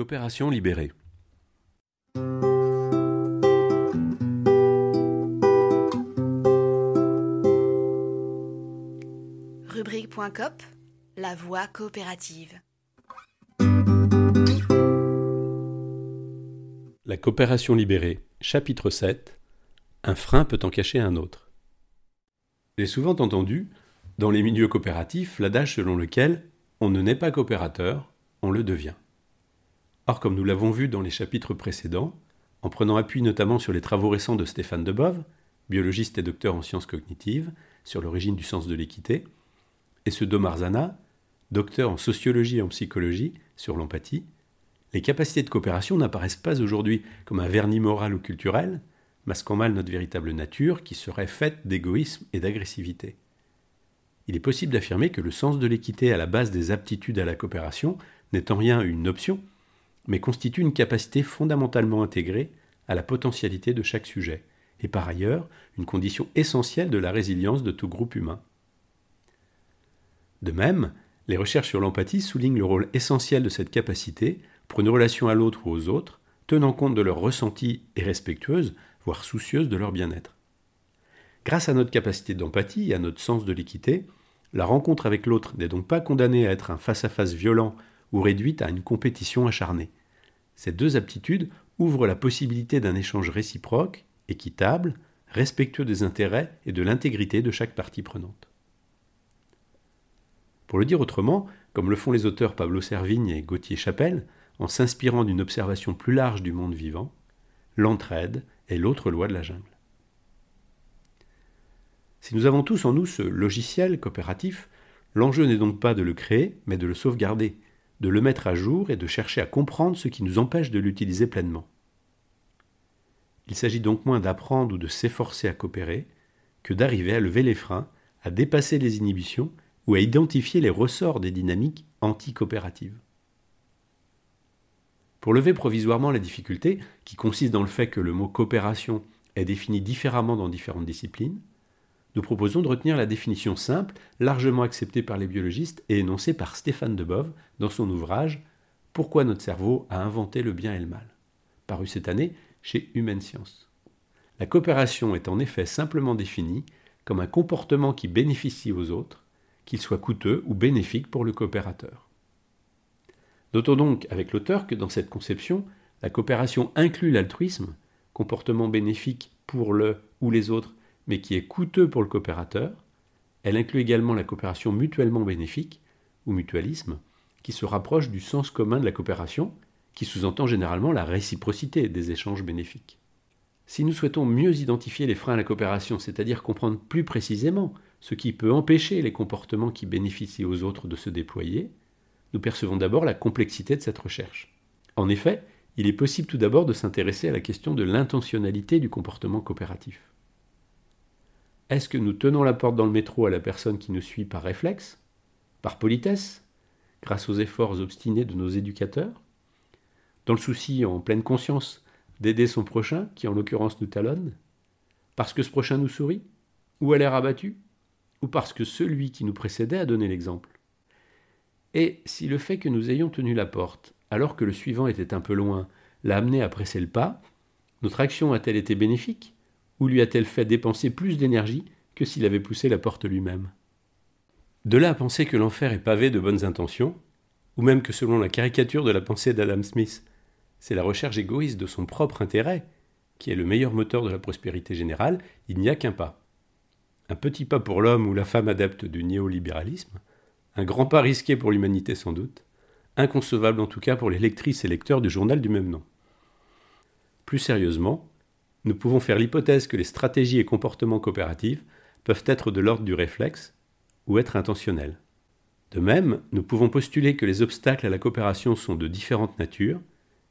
Coopération libérée. Rubrique.cop, la voie coopérative. La coopération libérée, chapitre 7. Un frein peut en cacher un autre. J'ai souvent entendu, dans les milieux coopératifs, l'adage selon lequel on ne naît pas coopérateur, on le devient. Or, comme nous l'avons vu dans les chapitres précédents, en prenant appui notamment sur les travaux récents de Stéphane Debove, biologiste et docteur en sciences cognitives, sur l'origine du sens de l'équité, et ceux d'Omar Zana, docteur en sociologie et en psychologie, sur l'empathie, les capacités de coopération n'apparaissent pas aujourd'hui comme un vernis moral ou culturel, masquant mal notre véritable nature qui serait faite d'égoïsme et d'agressivité. Il est possible d'affirmer que le sens de l'équité à la base des aptitudes à la coopération n'est en rien une option, mais constitue une capacité fondamentalement intégrée à la potentialité de chaque sujet, et par ailleurs une condition essentielle de la résilience de tout groupe humain. De même, les recherches sur l'empathie soulignent le rôle essentiel de cette capacité pour une relation à l'autre ou aux autres, tenant compte de leurs ressentis et respectueuse, voire soucieuse de leur bien-être. Grâce à notre capacité d'empathie et à notre sens de l'équité, la rencontre avec l'autre n'est donc pas condamnée à être un face-à-face violent ou réduite à une compétition acharnée. Ces deux aptitudes ouvrent la possibilité d'un échange réciproque, équitable, respectueux des intérêts et de l'intégrité de chaque partie prenante. Pour le dire autrement, comme le font les auteurs Pablo Servigne et Gauthier Chapelle, en s'inspirant d'une observation plus large du monde vivant, l'entraide est l'autre loi de la jungle. Si nous avons tous en nous ce logiciel coopératif, l'enjeu n'est donc pas de le créer, mais de le sauvegarder, de le mettre à jour et de chercher à comprendre ce qui nous empêche de l'utiliser pleinement. Il s'agit donc moins d'apprendre ou de s'efforcer à coopérer que d'arriver à lever les freins, à dépasser les inhibitions ou à identifier les ressorts des dynamiques anti-coopératives. Pour lever provisoirement la difficulté, qui consiste dans le fait que le mot coopération est défini différemment dans différentes disciplines, nous proposons de retenir la définition simple, largement acceptée par les biologistes et énoncée par Stéphane Debove dans son ouvrage Pourquoi notre cerveau a inventé le bien et le mal, paru cette année chez Humaine Science. La coopération est en effet simplement définie comme un comportement qui bénéficie aux autres, qu'il soit coûteux ou bénéfique pour le coopérateur. Notons donc avec l'auteur que dans cette conception, la coopération inclut l'altruisme, comportement bénéfique pour le ou les autres mais qui est coûteux pour le coopérateur. Elle inclut également la coopération mutuellement bénéfique, ou mutualisme, qui se rapproche du sens commun de la coopération, qui sous-entend généralement la réciprocité des échanges bénéfiques. Si nous souhaitons mieux identifier les freins à la coopération, c'est-à-dire comprendre plus précisément ce qui peut empêcher les comportements qui bénéficient aux autres de se déployer, nous percevons d'abord la complexité de cette recherche. En effet, il est possible tout d'abord de s'intéresser à la question de l'intentionnalité du comportement coopératif. Est-ce que nous tenons la porte dans le métro à la personne qui nous suit par réflexe, par politesse, grâce aux efforts obstinés de nos éducateurs, dans le souci en pleine conscience d'aider son prochain, qui en l'occurrence nous talonne, parce que ce prochain nous sourit, ou a l'air abattu, ou parce que celui qui nous précédait a donné l'exemple? Et si le fait que nous ayons tenu la porte, alors que le suivant était un peu loin, l'a amené à presser le pas, notre action a-t-elle été bénéfique? Ou lui a-t-elle fait dépenser plus d'énergie que s'il avait poussé la porte lui-même? De là à penser que l'enfer est pavé de bonnes intentions, ou même que selon la caricature de la pensée d'Adam Smith, c'est la recherche égoïste de son propre intérêt qui est le meilleur moteur de la prospérité générale, il n'y a qu'un pas. Un petit pas pour l'homme ou la femme adepte du néolibéralisme, un grand pas risqué pour l'humanité sans doute, inconcevable en tout cas pour les lectrices et lecteurs du journal du même nom. Plus sérieusement, nous pouvons faire l'hypothèse que les stratégies et comportements coopératifs peuvent être de l'ordre du réflexe ou être intentionnels. De même, nous pouvons postuler que les obstacles à la coopération sont de différentes natures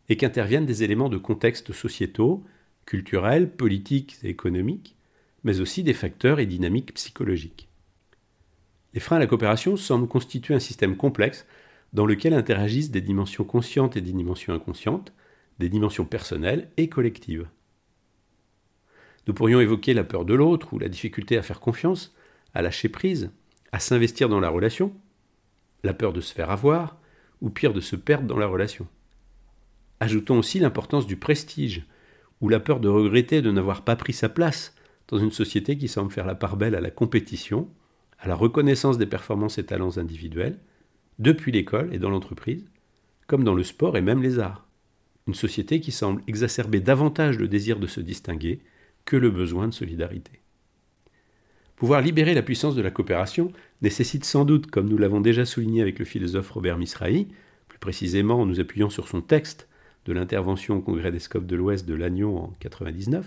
et qu'interviennent des éléments de contexte sociétaux, culturels, politiques et économiques, mais aussi des facteurs et dynamiques psychologiques. Les freins à la coopération semblent constituer un système complexe dans lequel interagissent des dimensions conscientes et des dimensions inconscientes, des dimensions personnelles et collectives. Nous pourrions évoquer la peur de l'autre ou la difficulté à faire confiance, à lâcher prise, à s'investir dans la relation, la peur de se faire avoir, ou pire de se perdre dans la relation. Ajoutons aussi l'importance du prestige, ou la peur de regretter de n'avoir pas pris sa place dans une société qui semble faire la part belle à la compétition, à la reconnaissance des performances et talents individuels, depuis l'école et dans l'entreprise, comme dans le sport et même les arts. Une société qui semble exacerber davantage le désir de se distinguer que le besoin de solidarité. Pouvoir libérer la puissance de la coopération nécessite sans doute, comme nous l'avons déjà souligné avec le philosophe Robert Misrahi, plus précisément en nous appuyant sur son texte de l'intervention au Congrès des Scopes de l'Ouest de Lannion en 1999,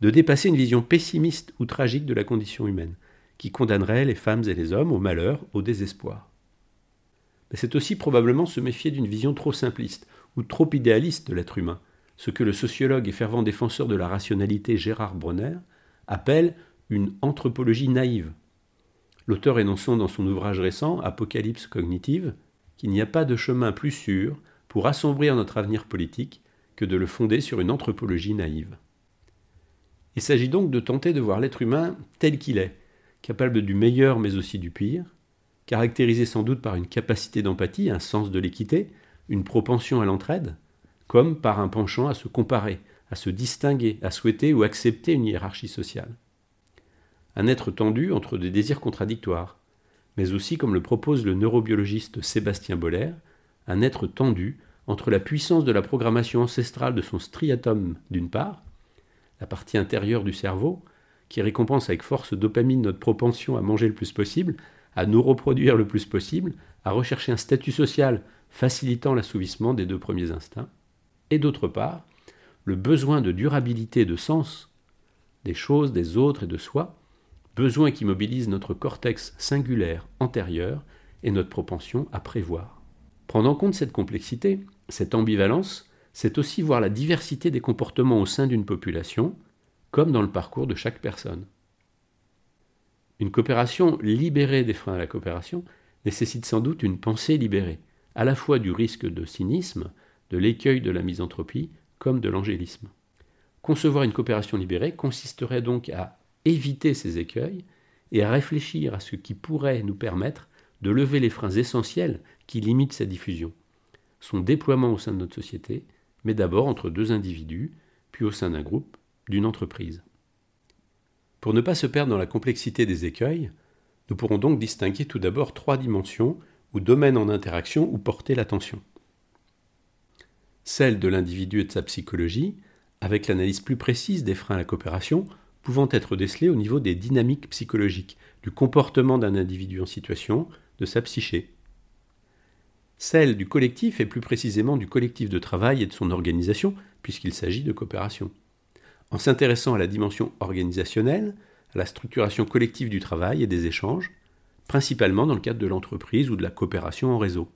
de dépasser une vision pessimiste ou tragique de la condition humaine, qui condamnerait les femmes et les hommes au malheur, au désespoir. Mais c'est aussi probablement se méfier d'une vision trop simpliste ou trop idéaliste de l'être humain, ce que le sociologue et fervent défenseur de la rationalité Gérard Bronner appelle une anthropologie naïve. L'auteur énonçant dans son ouvrage récent, Apocalypse cognitive, qu'il n'y a pas de chemin plus sûr pour assombrir notre avenir politique que de le fonder sur une anthropologie naïve. Il s'agit donc de tenter de voir l'être humain tel qu'il est, capable du meilleur mais aussi du pire, caractérisé sans doute par une capacité d'empathie, un sens de l'équité, une propension à l'entraide, comme par un penchant à se comparer, à se distinguer, à souhaiter ou accepter une hiérarchie sociale. Un être tendu entre des désirs contradictoires, mais aussi, comme le propose le neurobiologiste Sébastien Boller, un être tendu entre la puissance de la programmation ancestrale de son striatum d'une part, la partie intérieure du cerveau, qui récompense avec force dopamine notre propension à manger le plus possible, à nous reproduire le plus possible, à rechercher un statut social facilitant l'assouvissement des deux premiers instincts, et d'autre part, le besoin de durabilité de sens des choses, des autres et de soi, besoin qui mobilise notre cortex singulaire antérieur et notre propension à prévoir. Prendre en compte cette complexité, cette ambivalence, c'est aussi voir la diversité des comportements au sein d'une population, comme dans le parcours de chaque personne. Une coopération libérée des freins à la coopération nécessite sans doute une pensée libérée, à la fois du risque de cynisme, de l'écueil de la misanthropie, comme de l'angélisme. Concevoir une coopération libérée consisterait donc à éviter ces écueils et à réfléchir à ce qui pourrait nous permettre de lever les freins essentiels qui limitent sa diffusion, son déploiement au sein de notre société, mais d'abord entre deux individus, puis au sein d'un groupe, d'une entreprise. Pour ne pas se perdre dans la complexité des écueils, nous pourrons donc distinguer tout d'abord trois dimensions ou domaines en interaction où porter l'attention. Celle de l'individu et de sa psychologie, avec l'analyse plus précise des freins à la coopération, pouvant être décelés au niveau des dynamiques psychologiques, du comportement d'un individu en situation, de sa psyché. Celle du collectif et plus précisément du collectif de travail et de son organisation, puisqu'il s'agit de coopération en s'intéressant à la dimension organisationnelle, à la structuration collective du travail et des échanges, principalement dans le cadre de l'entreprise ou de la coopération en réseau.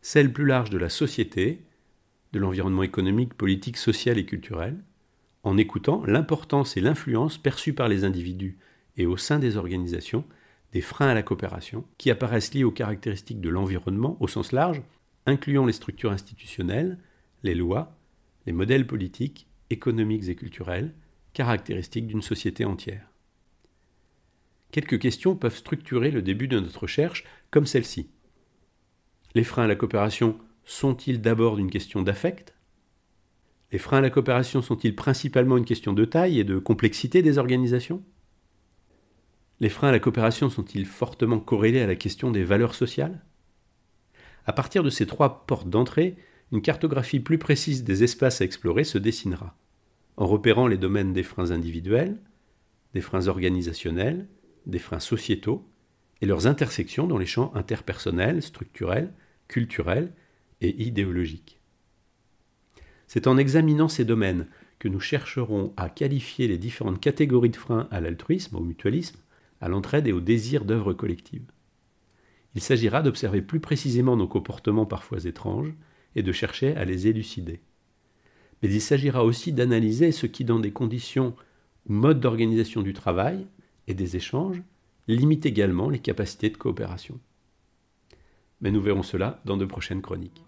Celle plus large de la société, de l'environnement économique, politique, social et culturel, en écoutant l'importance et l'influence perçues par les individus et au sein des organisations des freins à la coopération qui apparaissent liés aux caractéristiques de l'environnement au sens large, incluant les structures institutionnelles, les lois, les modèles politiques économiques et culturelles, caractéristiques d'une société entière. Quelques questions peuvent structurer le début de notre recherche, comme celle-ci. Les freins à la coopération sont-ils d'abord une question d'affect? Les freins à la coopération sont-ils principalement une question de taille et de complexité des organisations? Les freins à la coopération sont-ils fortement corrélés à la question des valeurs sociales? À partir de ces trois portes d'entrée, une cartographie plus précise des espaces à explorer se dessinera en repérant les domaines des freins individuels, des freins organisationnels, des freins sociétaux et leurs intersections dans les champs interpersonnels, structurels, culturels et idéologiques. C'est en examinant ces domaines que nous chercherons à qualifier les différentes catégories de freins à l'altruisme, au mutualisme, à l'entraide et au désir d'œuvre collective. Il s'agira d'observer plus précisément nos comportements parfois étranges et de chercher à les élucider mais il s'agira aussi d'analyser ce qui, dans des conditions ou modes d'organisation du travail et des échanges, limite également les capacités de coopération. Mais nous verrons cela dans de prochaines chroniques.